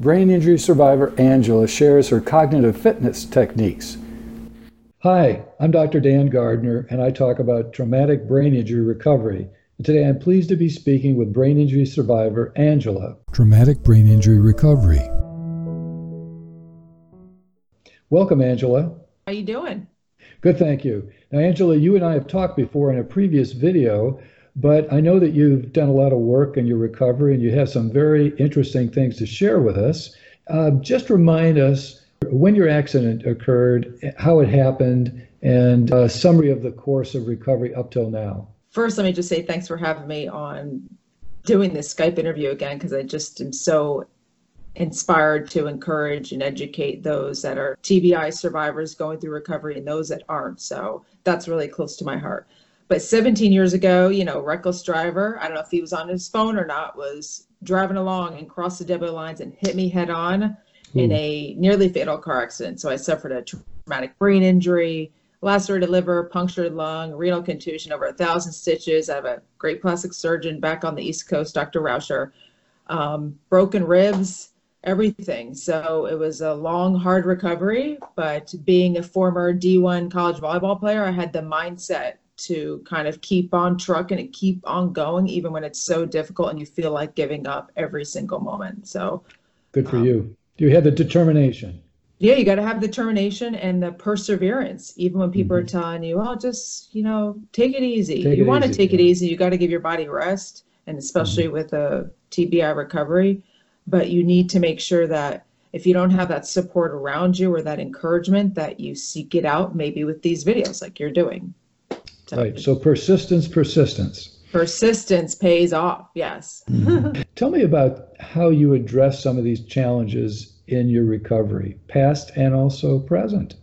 Brain injury survivor Angela shares her cognitive fitness techniques. Hi, I'm Dr. Dan Gardner, and I talk about traumatic brain injury recovery. And today I'm pleased to be speaking with brain injury survivor Angela. Traumatic brain injury recovery. Welcome, Angela. How are you doing? Good, thank you. Now, Angela, you and I have talked before in a previous video, but I know that you've done a lot of work in your recovery and you have some very interesting things to share with us. Uh, just remind us when your accident occurred, how it happened, and a summary of the course of recovery up till now. First, let me just say thanks for having me on doing this Skype interview again because I just am so inspired to encourage and educate those that are TBI survivors going through recovery and those that aren't. So that's really close to my heart. But 17 years ago, you know, reckless driver, I don't know if he was on his phone or not, was driving along and crossed the debit lines and hit me head on in a nearly fatal car accident. So I suffered a traumatic brain injury, lacerated liver, punctured lung, renal contusion, over a thousand stitches. I have a great plastic surgeon back on the East Coast, Dr. Rauscher, um, broken ribs, everything. So it was a long, hard recovery. But being a former D1 college volleyball player, I had the mindset to kind of keep on trucking and keep on going, even when it's so difficult and you feel like giving up every single moment. So good for um, you. You had the determination. Yeah, you got to have determination and the perseverance, even when people mm-hmm. are telling you, "Oh, just you know, take it easy." Take you want to take yeah. it easy. You got to give your body rest, and especially mm-hmm. with a TBI recovery. But you need to make sure that if you don't have that support around you or that encouragement, that you seek it out, maybe with these videos like you're doing. So, right. So persistence, persistence. Persistence pays off. Yes. Mm-hmm. Tell me about how you address some of these challenges in your recovery, past and also present.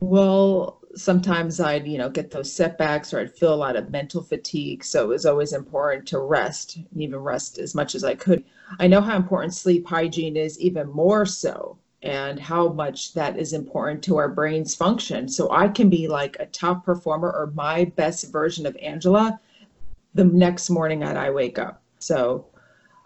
Well, sometimes I'd, you know, get those setbacks or I'd feel a lot of mental fatigue. So it was always important to rest, and even rest as much as I could. I know how important sleep hygiene is, even more so and how much that is important to our brain's function. So I can be like a top performer or my best version of Angela the next morning that I wake up. So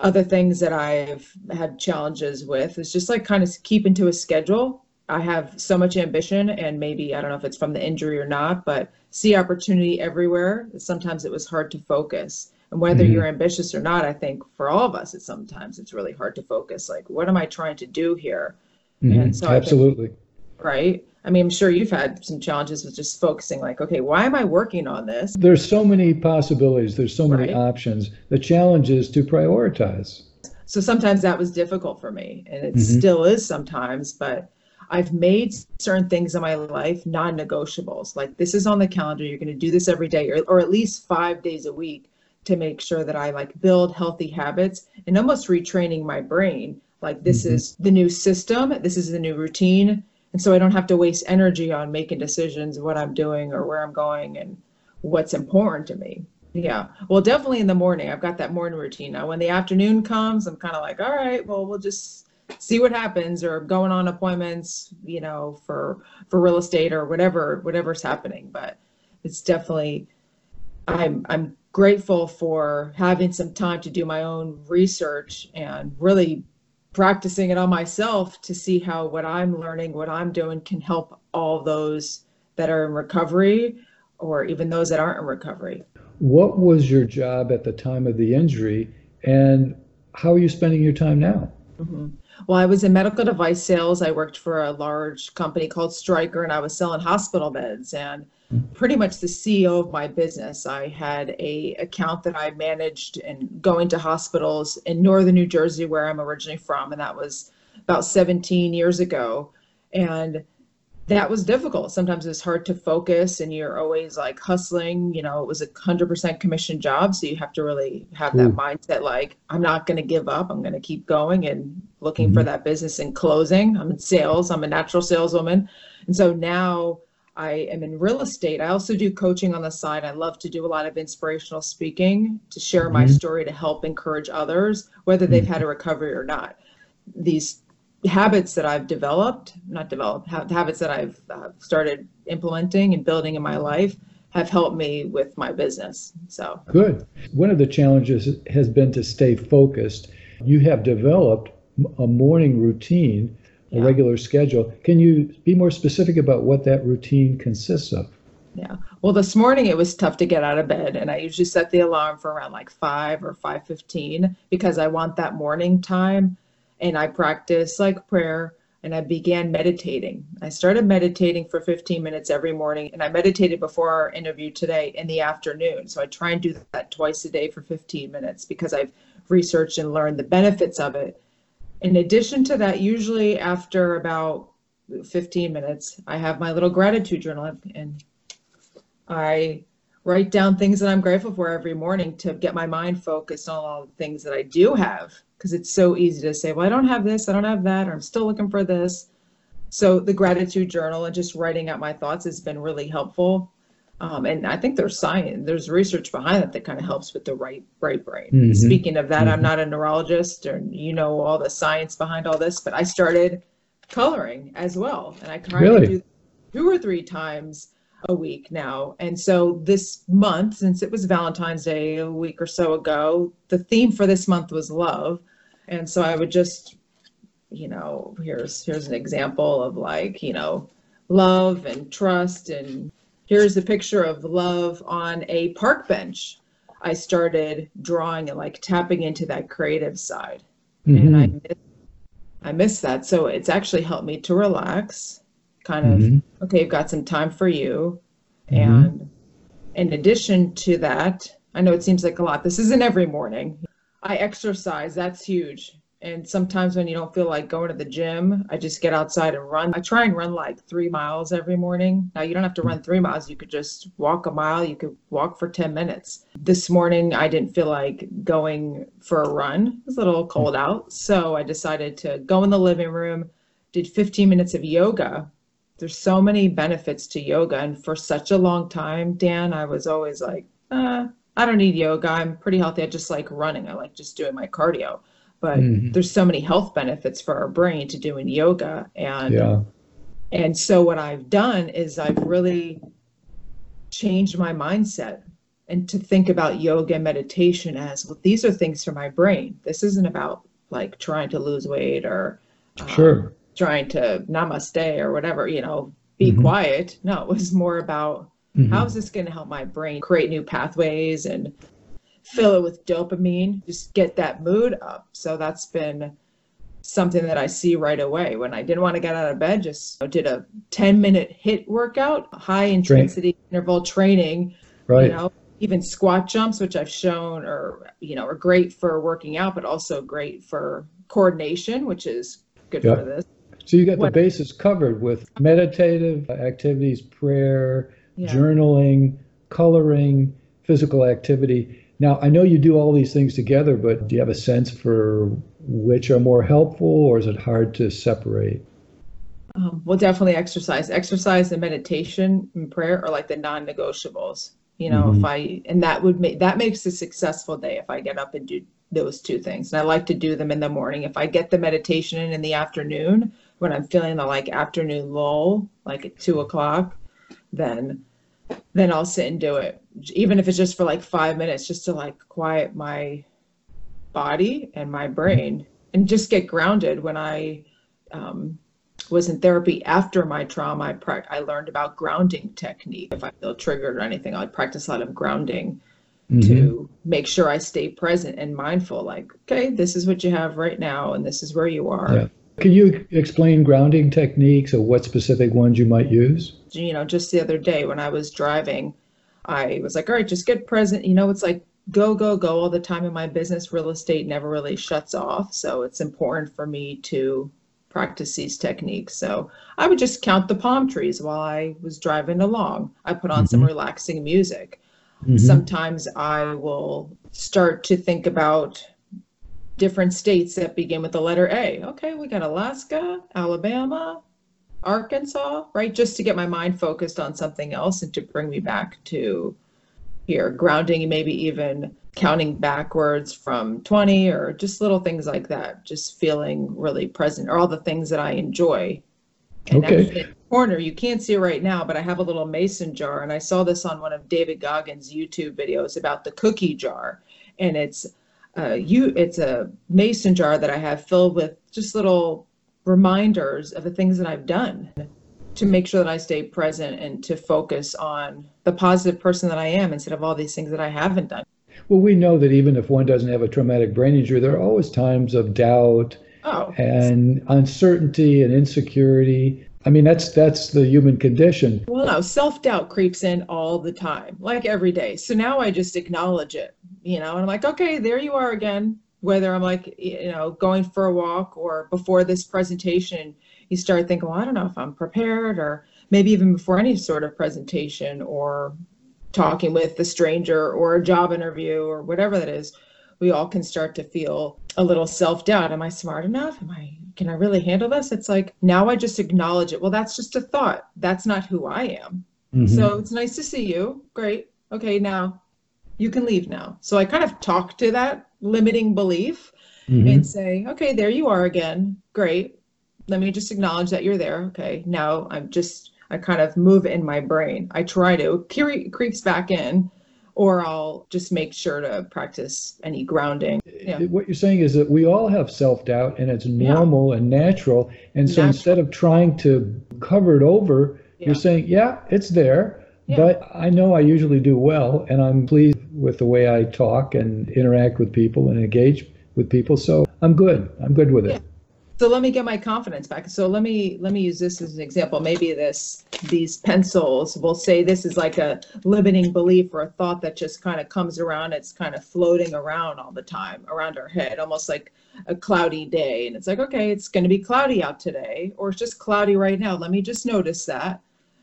other things that I've had challenges with is just like kind of keeping to a schedule. I have so much ambition and maybe I don't know if it's from the injury or not, but see opportunity everywhere. Sometimes it was hard to focus. And whether mm-hmm. you're ambitious or not, I think for all of us, it's sometimes it's really hard to focus. Like, what am I trying to do here? Mm-hmm. So absolutely. Think, right. I mean, I'm sure you've had some challenges with just focusing like, okay, why am I working on this? There's so many possibilities, there's so many right. options. The challenge is to prioritize. So sometimes that was difficult for me, and it mm-hmm. still is sometimes, but I've made certain things in my life non negotiables. Like, this is on the calendar, you're going to do this every day, or, or at least five days a week to make sure that I like build healthy habits and almost retraining my brain like this mm-hmm. is the new system, this is the new routine. And so I don't have to waste energy on making decisions what I'm doing or where I'm going and what's important to me. Yeah. Well, definitely in the morning. I've got that morning routine. Now when the afternoon comes, I'm kind of like, all right, well, we'll just see what happens or going on appointments, you know, for for real estate or whatever whatever's happening, but it's definitely I'm I'm grateful for having some time to do my own research and really practicing it on myself to see how what I'm learning, what I'm doing can help all those that are in recovery or even those that aren't in recovery. What was your job at the time of the injury and how are you spending your time now? Mm-hmm. Well, I was in medical device sales. I worked for a large company called Stryker and I was selling hospital beds and pretty much the CEO of my business. I had a account that I managed and going to hospitals in northern New Jersey, where I'm originally from, and that was about 17 years ago. And that was difficult. Sometimes it's hard to focus, and you're always like hustling. You know, it was a hundred percent commission job, so you have to really have that mindset. Like, I'm not going to give up. I'm going to keep going and looking mm-hmm. for that business and closing. I'm in sales. I'm a natural saleswoman, and so now I am in real estate. I also do coaching on the side. I love to do a lot of inspirational speaking to share my mm-hmm. story to help encourage others, whether they've had a recovery or not. These habits that I've developed, not developed, habits that I've uh, started implementing and building in my life have helped me with my business. So good. One of the challenges has been to stay focused. You have developed a morning routine, a Yeah. regular schedule. Can you be more specific about what that routine consists of? Yeah. Well, this morning it was tough to get out of bed, and I usually set the alarm for around like 5 or 5:15 because I want that morning time and I practice like prayer and I began meditating. I started meditating for 15 minutes every morning and I meditated before our interview today in the afternoon. So I try and do that twice a day for 15 minutes because I've researched and learned the benefits of it. In addition to that, usually after about 15 minutes, I have my little gratitude journal and I write down things that I'm grateful for every morning to get my mind focused on all the things that I do have. Because it's so easy to say, well, I don't have this, I don't have that, or I'm still looking for this. So the gratitude journal and just writing out my thoughts has been really helpful. Um, and I think there's science, there's research behind that that kind of helps with the right right brain. Mhm. Speaking of that, I'm Mhm. not a neurologist, or you know all the science behind all this, but I started coloring as well, and I try Really? to do two or three times a week now. And so this month, since it was Valentine's Day a week or so ago, the theme for this month was love. And so I would just, you know, here's here's an example of like, you know, love and trust and here's a picture of love on a park bench. I started drawing and like tapping into that creative side. And I Mhm. miss, I miss that. So it's actually helped me to relax, kind of Mhm. okay, I've got some time for you. Mhm. And in addition to that, I know it seems like a lot. This isn't every morning. I exercise, that's huge. And sometimes when you don't feel like going to the gym, I just get outside and run. I try and run like three miles every morning. Now, you don't have to run three miles. You could just walk a mile. You could walk for 10 minutes. This morning, I didn't feel like going for a run. It was a little cold out. So I decided to go in the living room, did 15 minutes of yoga there's so many benefits to yoga and for such a long time dan i was always like uh, i don't need yoga i'm pretty healthy i just like running i like just doing my cardio but Mhm. there's so many health benefits for our brain to doing yoga and Yeah. and so what i've done is i've really changed my mindset and to think about yoga and meditation as well these are things for my brain this isn't about like trying to lose weight or um, Sure. trying to namaste or whatever, you know, be Mhm. quiet. No, it was more about Mhm. how is this going to help my brain create new pathways and fill it with dopamine, just get that mood up. So that's been something that I see right away. When I didn't want to get out of bed, just did a 10 minute HIIT workout, high intensity interval training, Right. you know, even squat jumps, which I've shown are, you know, are great for working out, but also great for coordination, which is good Yeah. for this. So you got the What- bases covered with meditative activities, prayer, Yeah. journaling, coloring, physical activity. Now, I know you do all these things together, but do you have a sense for which are more helpful or is it hard to separate? Um, well, definitely exercise. Exercise and meditation and prayer are like the non-negotiables. You know, Mhm. if I and that would make that makes a successful day if I get up and do those two things. And I like to do them in the morning. If I get the meditation in in the afternoon when I'm feeling the like afternoon lull, like at two o'clock, then then I'll sit and do it. Even if it's just for like five minutes, just to like quiet my body and my brain and just get grounded when I um, was in therapy after my trauma, I, pra- I learned about grounding technique. If I feel triggered or anything, I'd practice a lot of grounding Mhm. to make sure I stay present and mindful. Like, okay, this is what you have right now, and this is where you are. Yeah. Can you explain grounding techniques or what specific ones you might use? You know, just the other day when I was driving, I was like, all right, just get present. You know, it's like go, go, go all the time in my business. Real estate never really shuts off. So it's important for me to practice these techniques. So I would just count the palm trees while I was driving along. I put on some Mhm. relaxing music. Mhm. Sometimes I will start to think about different states that begin with the letter A. Okay, we got Alaska, Alabama, Arkansas, right? Just to get my mind focused on something else and to bring me back to here, grounding, maybe even counting backwards from 20 or just little things like that. Just feeling really present or all the things that I enjoy. And Okay. actually in the corner, you can't see it right now, but I have a little mason jar, and I saw this on one of David Goggins' YouTube videos about the cookie jar, and it's uh, you it's a mason jar that I have filled with just little reminders of the things that I've done to make sure that I stay present and to focus on the positive person that I am instead of all these things that I haven't done. Well, we know that even if one doesn't have a traumatic brain injury, there are always times of doubt Oh, and uncertainty and insecurity. I mean, that's that's the human condition. well, no, self doubt creeps in all the time, like every day. So now I just acknowledge it, you know, and I'm like, okay, there you are again. Whether I'm like, you know, going for a walk or before this presentation, you start thinking, well, I don't know if I'm prepared, or maybe even before any sort of presentation or talking with a stranger or a job interview or whatever that is, we all can start to feel a little self-doubt. Am I smart enough? Am I can I really handle this? It's like now I just acknowledge it. Well, that's just a thought. That's not who I am. Mhm. So it's nice to see you. Great. Okay, now you can leave now. So I kind of talk to that limiting belief Mhm. and say, okay, there you are again. Great. Let me just acknowledge that you're there. Okay. Now I'm just, I kind of move in my brain. I try to, cre- creeps back in, or I'll just make sure to practice any grounding. Uh, yeah. What you're saying is that we all have self doubt and it's normal and natural. And so Natural. instead of trying to cover it over, Yeah. you're saying, yeah, it's there. Yeah. But I know I usually do well, and I'm pleased with the way I talk and interact with people and engage with people. So I'm good. I'm good with it. So let me get my confidence back. So let me let me use this as an example. Maybe this these pencils, we'll say this is like a limiting belief or a thought that just kind of comes around. It's kind of floating around all the time around our head, almost like a cloudy day. And it's like, okay, it's going to be cloudy out today, or it's just cloudy right now. Let me just notice that.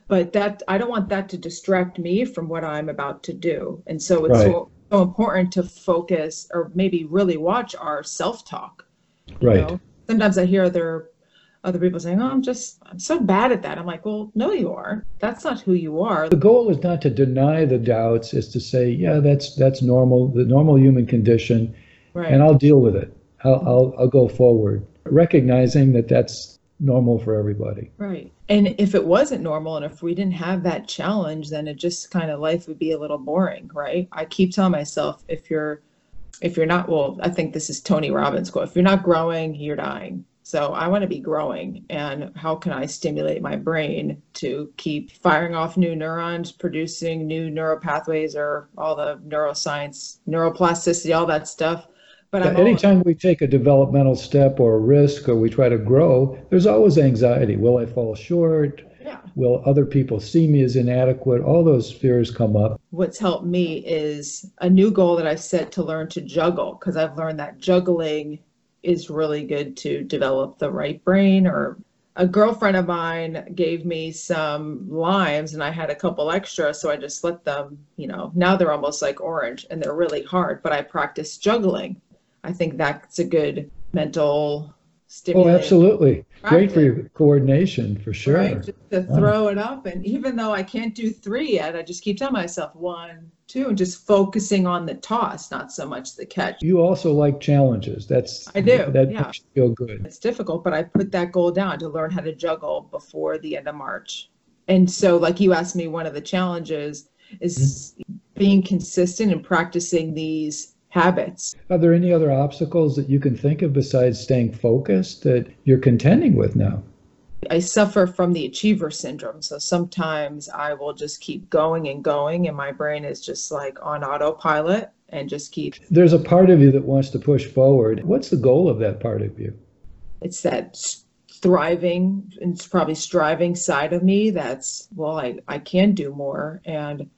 But that I don't want that to distract me from what I'm about to do. And so it's Right. so, so important to focus or maybe really watch our self-talk. Right. know? Sometimes I hear other other people saying, "Oh, I'm just I'm so bad at that." I'm like, "Well, no, you are. That's not who you are." The goal is not to deny the doubts, is to say, yeah, that's that's normal, the normal human condition, Right. and I'll deal with it. I'll, I'll, I'll go forward, recognizing that that's normal for everybody. Right. And if it wasn't normal and if we didn't have that challenge, then it just kind of life would be a little boring, right? I keep telling myself if you're if you're not well, I think this is Tony Robbins quote, if you're not growing, you're dying. So I want to be growing and how can I stimulate my brain to keep firing off new neurons, producing new neural pathways or all the neuroscience, neuroplasticity, all that stuff. But always- Anytime we take a developmental step or a risk or we try to grow, there's always anxiety. Will I fall short? Yeah. Will other people see me as inadequate? All those fears come up. what's helped me is a new goal that I've set to learn to juggle because I've learned that juggling is really good to develop the right brain or a girlfriend of mine gave me some limes and I had a couple extra so I just let them, you know, now they're almost like orange and they're really hard, but I practice juggling. I think that's a good mental Oh, absolutely. Great for your coordination, for sure. Right, just to throw it up, and even though I can't do three yet, I just keep telling myself one, two, and just focusing on the toss, not so much the catch. You also like challenges. That's I do, That yeah. makes you feel good. It's difficult, but I put that goal down to learn how to juggle before the end of March. And so, like you asked me, one of the challenges is mm-hmm. being consistent and practicing these habits. Are there any other obstacles that you can think of besides staying focused that you're contending with now? I suffer from the achiever syndrome. So sometimes I will just keep going and going, and my brain is just like on autopilot and just keep There's a part of you that wants to push forward. What's the goal of that part of you? it's that thriving and it's probably striving side of me that's well I, I can do more and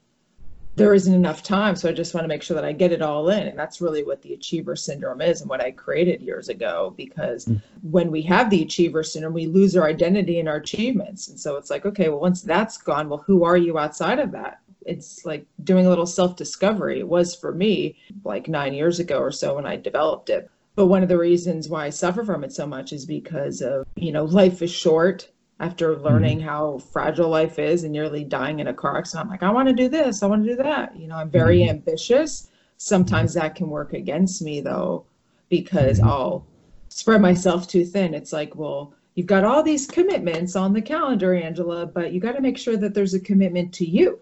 there isn't enough time so i just want to make sure that i get it all in. And that's really what the achiever syndrome is and what i created years ago because Mm. when we have the achiever syndrome we lose our identity and our achievements. And so it's like okay well once that's gone well who are you outside of that? It's like doing a little self discovery it was for me like nine years ago or so when i developed it. But one of the reasons why I suffer from it so much is because of, you know, life is short. After learning how fragile life is and nearly dying in a car accident, I'm like, I want to do this, I want to do that. You know, I'm very Mhm. ambitious. Sometimes that can work against me though, because Mhm. I'll spread myself too thin. It's like, well, you've got all these commitments on the calendar, Angela, but you got to make sure that there's a commitment to you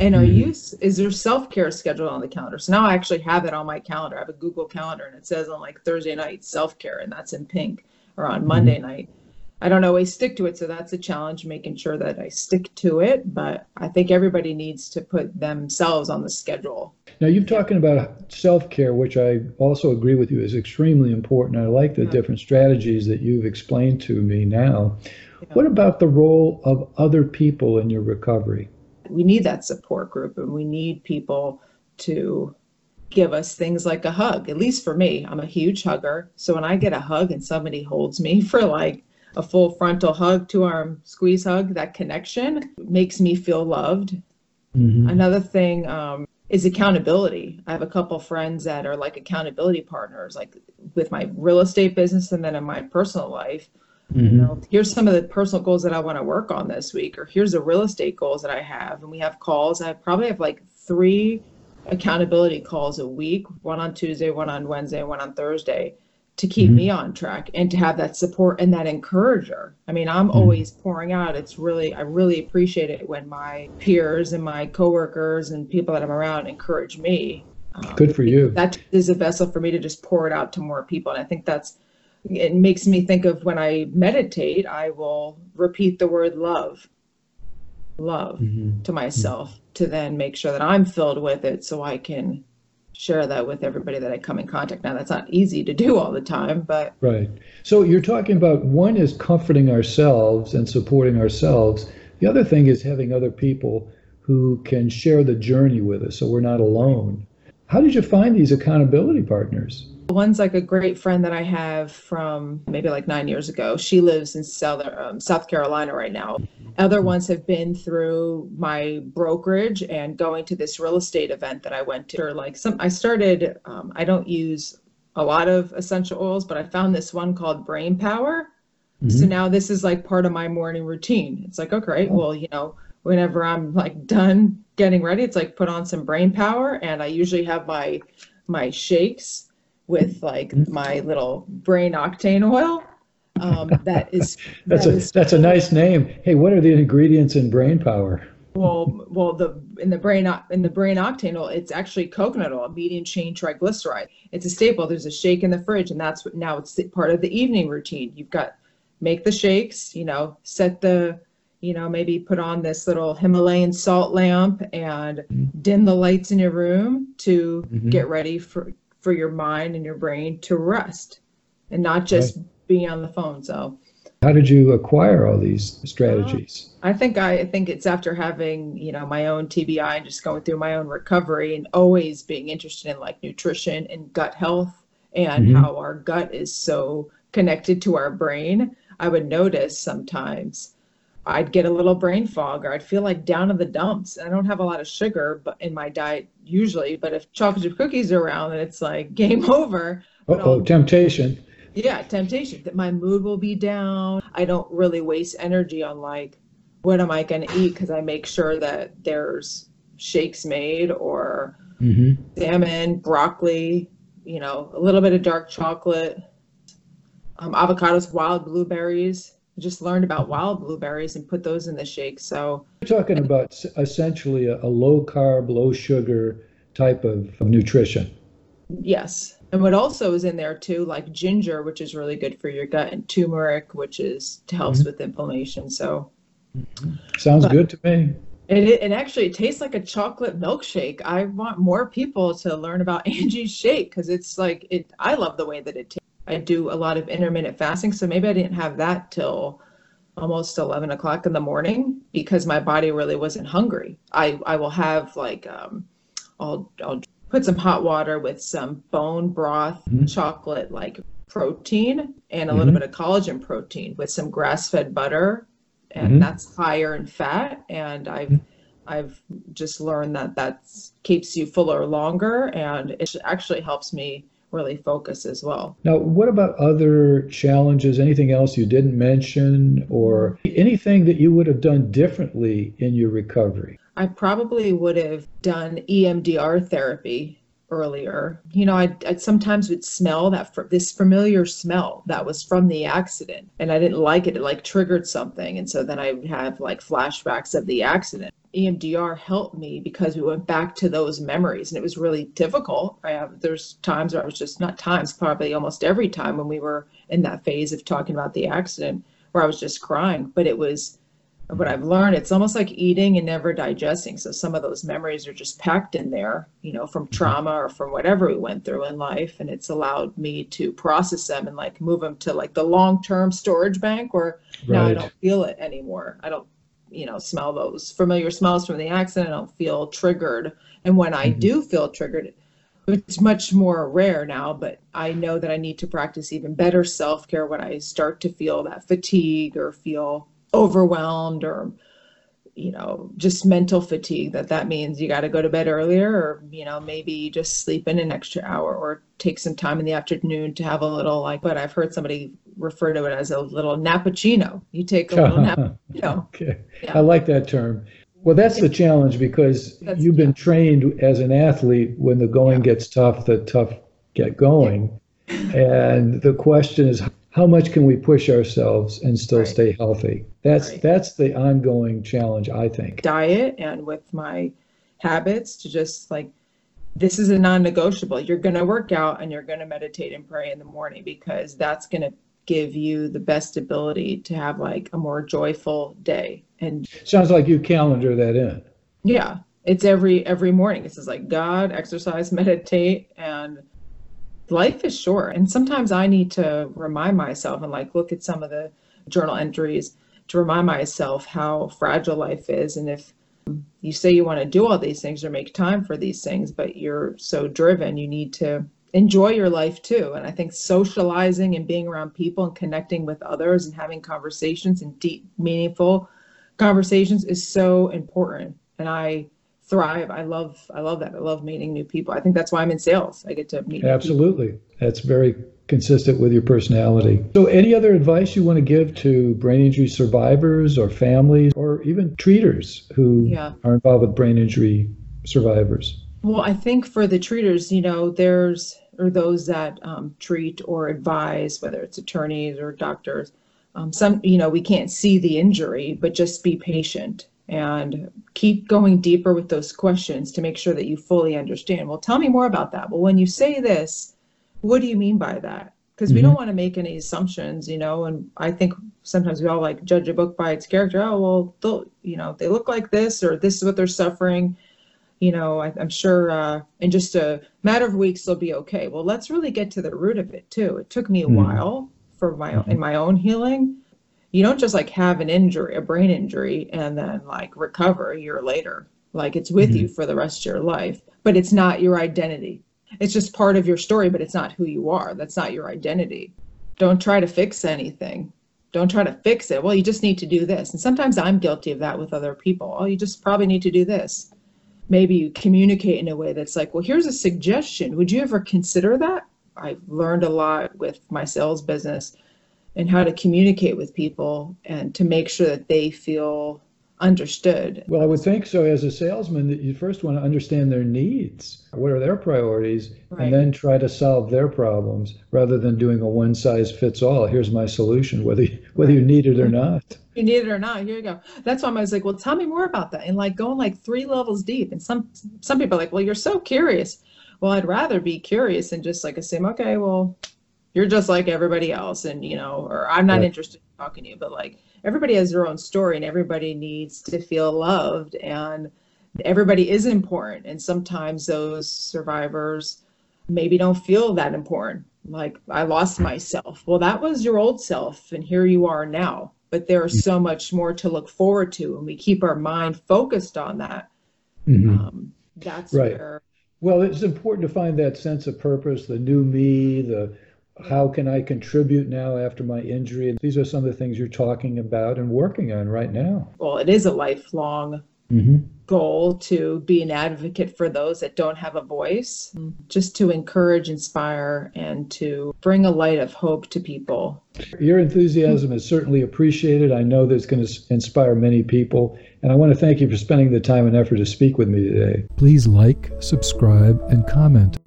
And are you is there self care scheduled on the calendar? So now I actually have it on my calendar. I have a Google calendar and it says on like Thursday night self care and that's in pink or on Monday mm-hmm. night. I don't always stick to it, so that's a challenge making sure that I stick to it. But I think everybody needs to put themselves on the schedule. Now you're talking about self care, which I also agree with you is extremely important. I like the yeah. different strategies that you've explained to me now. Yeah. What about the role of other people in your recovery? We need that support group, and we need people to give us things like a hug. At least for me, I'm a huge hugger. So when I get a hug and somebody holds me for like a full frontal hug, two arm squeeze hug, that connection makes me feel loved. Mm-hmm. Another thing um, is accountability. I have a couple friends that are like accountability partners, like with my real estate business and then in my personal life. Mm-hmm. You know, here's some of the personal goals that I want to work on this week, or here's the real estate goals that I have. And we have calls. I probably have like three accountability calls a week one on Tuesday, one on Wednesday, one on Thursday to keep mm-hmm. me on track and to have that support and that encourager. I mean, I'm mm-hmm. always pouring out. It's really, I really appreciate it when my peers and my coworkers and people that I'm around encourage me. Um, Good for you. That is a vessel for me to just pour it out to more people. And I think that's, it makes me think of when I meditate, I will repeat the word love, love mm-hmm. to myself to then make sure that I'm filled with it so I can share that with everybody that I come in contact. Now that's not easy to do all the time, but right. So you're talking about one is comforting ourselves and supporting ourselves. The other thing is having other people who can share the journey with us, so we're not alone. How did you find these accountability partners? One's like a great friend that I have from maybe like nine years ago. She lives in South, um, South Carolina right now. Other ones have been through my brokerage and going to this real estate event that I went to. Or like some, I started. Um, I don't use a lot of essential oils, but I found this one called Brain Power. Mm-hmm. So now this is like part of my morning routine. It's like okay, well, you know, whenever I'm like done getting ready, it's like put on some Brain Power, and I usually have my my shakes with like mm-hmm. my little brain octane oil. Um, that is that's that a is, that's a nice name. Hey, what are the ingredients in brain power? Well, well, the in the brain in the brain octane oil, it's actually coconut oil, medium chain triglyceride. It's a staple. There's a shake in the fridge, and that's what now it's part of the evening routine. You've got make the shakes, you know, set the you know, maybe put on this little Himalayan salt lamp and mm-hmm. dim the lights in your room to mm-hmm. get ready for for your mind and your brain to rest and not just right. being on the phone. So, how did you acquire all these strategies? Uh, I think I, I think it's after having you know my own TBI and just going through my own recovery and always being interested in like nutrition and gut health and mm-hmm. how our gut is so connected to our brain. I would notice sometimes I'd get a little brain fog or I'd feel like down in the dumps. I don't have a lot of sugar but in my diet usually, but if chocolate chip cookies are around, then it's like game over. Oh, temptation. Yeah, temptation. That my mood will be down. I don't really waste energy on like what am I going to eat because I make sure that there's shakes made or mm-hmm. salmon, broccoli, you know, a little bit of dark chocolate, um, avocados, wild blueberries just learned about wild blueberries and put those in the shake. So you're talking about essentially a, a low carb, low sugar type of nutrition. Yes. And what also is in there too, like ginger, which is really good for your gut, and turmeric, which is helps mm-hmm. with inflammation. So mm-hmm. sounds good to me. It, it actually it tastes like a chocolate milkshake. I want more people to learn about Angie's shake because it's like it. I love the way that it tastes. I do a lot of intermittent fasting. So maybe I didn't have that till almost 11 o'clock in the morning because my body really wasn't hungry. I, I will have like, um, I'll, I'll put some hot water with some bone broth, mm-hmm. chocolate, like protein, and a mm-hmm. little bit of collagen protein with some grass fed butter. And mm-hmm. that's higher in fat. And I've, mm-hmm. I've just learned that that keeps you fuller longer and it actually helps me really focus as well. Now, what about other challenges? Anything else you didn't mention, or anything that you would have done differently in your recovery? I probably would have done EMDR therapy earlier. You know, I I sometimes would smell that this familiar smell that was from the accident, and I didn't like it. It like triggered something, and so then I would have like flashbacks of the accident. EMDR helped me because we went back to those memories and it was really difficult. I have, there's times where I was just not times, probably almost every time when we were in that phase of talking about the accident where I was just crying. But it was what I've learned, it's almost like eating and never digesting. So some of those memories are just packed in there, you know, from mm-hmm. trauma or from whatever we went through in life. And it's allowed me to process them and like move them to like the long term storage bank where right. now I don't feel it anymore. I don't, you know, smell those familiar smells from the accident. I don't feel triggered. And when I mm-hmm. do feel triggered, it's much more rare now, but I know that I need to practice even better self care when I start to feel that fatigue or feel overwhelmed or you know just mental fatigue that that means you got to go to bed earlier or you know maybe just sleep in an extra hour or take some time in the afternoon to have a little like but i've heard somebody refer to it as a little nappuccino you take a little nappuccino okay yeah. i like that term well that's the challenge because that's, you've been yeah. trained as an athlete when the going yeah. gets tough the tough get going and the question is how much can we push ourselves and still right. stay healthy? That's right. that's the ongoing challenge, I think. Diet and with my habits to just like this is a non-negotiable. You're going to work out and you're going to meditate and pray in the morning because that's going to give you the best ability to have like a more joyful day. And sounds like you calendar that in. Yeah, it's every every morning. This is like God, exercise, meditate, and life is short. And sometimes I need to remind myself and like look at some of the journal entries to remind myself how fragile life is. And if you say you want to do all these things or make time for these things, but you're so driven, you need to enjoy your life too. And I think socializing and being around people and connecting with others and having conversations and deep, meaningful conversations is so important. And I thrive. I love I love that. I love meeting new people. I think that's why I'm in sales. I get to meet Absolutely. That's very consistent with your personality. So any other advice you want to give to brain injury survivors or families or even treaters who yeah. are involved with brain injury survivors? Well, I think for the treaters, you know, there's or those that um, treat or advise, whether it's attorneys or doctors. Um, some, you know, we can't see the injury, but just be patient and keep going deeper with those questions to make sure that you fully understand. Well, tell me more about that. Well, when you say this, what do you mean by that? Because mm-hmm. we don't want to make any assumptions, you know. And I think sometimes we all like judge a book by its character. Oh, well, they'll, you know, they look like this, or this is what they're suffering. You know, I, am sure uh, in just a matter of weeks they'll be okay. Well, let's really get to the root of it too. It took me a mm-hmm. while for my mm-hmm. in my own healing you don't just like have an injury, a brain injury, and then like recover a year later. Like it's with mm-hmm. you for the rest of your life, but it's not your identity. It's just part of your story, but it's not who you are. That's not your identity. Don't try to fix anything. Don't try to fix it. Well, you just need to do this. And sometimes I'm guilty of that with other people. Oh, you just probably need to do this. Maybe you communicate in a way that's like, well, here's a suggestion. Would you ever consider that? I've learned a lot with my sales business and how to communicate with people and to make sure that they feel understood. Well, I would think so as a salesman that you first want to understand their needs. What are their priorities? Right. And then try to solve their problems rather than doing a one size fits all. Here's my solution, whether whether you need it or not. You need it or not. Here you go. That's why I was like, well, tell me more about that. And like going like three levels deep. And some some people are like, well, you're so curious. Well, I'd rather be curious and just like assume, okay, well, you're just like everybody else and you know or i'm not interested in talking to you but like everybody has their own story and everybody needs to feel loved and everybody is important. And sometimes those survivors maybe don't feel that important. Like i lost myself. Well that was your old self and here you are now. But there's so much more to look forward to and we keep our mind focused on that. Mm-hmm. um, that's right. where well it's important to find that sense of purpose the new me the how can I contribute now after my injury? These are some of the things you're talking about and working on right now. Well, it is a lifelong mm-hmm. goal to be an advocate for those that don't have a voice, just to encourage, inspire, and to bring a light of hope to people. Your enthusiasm is certainly appreciated. I know that's going to inspire many people. And I want to thank you for spending the time and effort to speak with me today. Please like, subscribe, and comment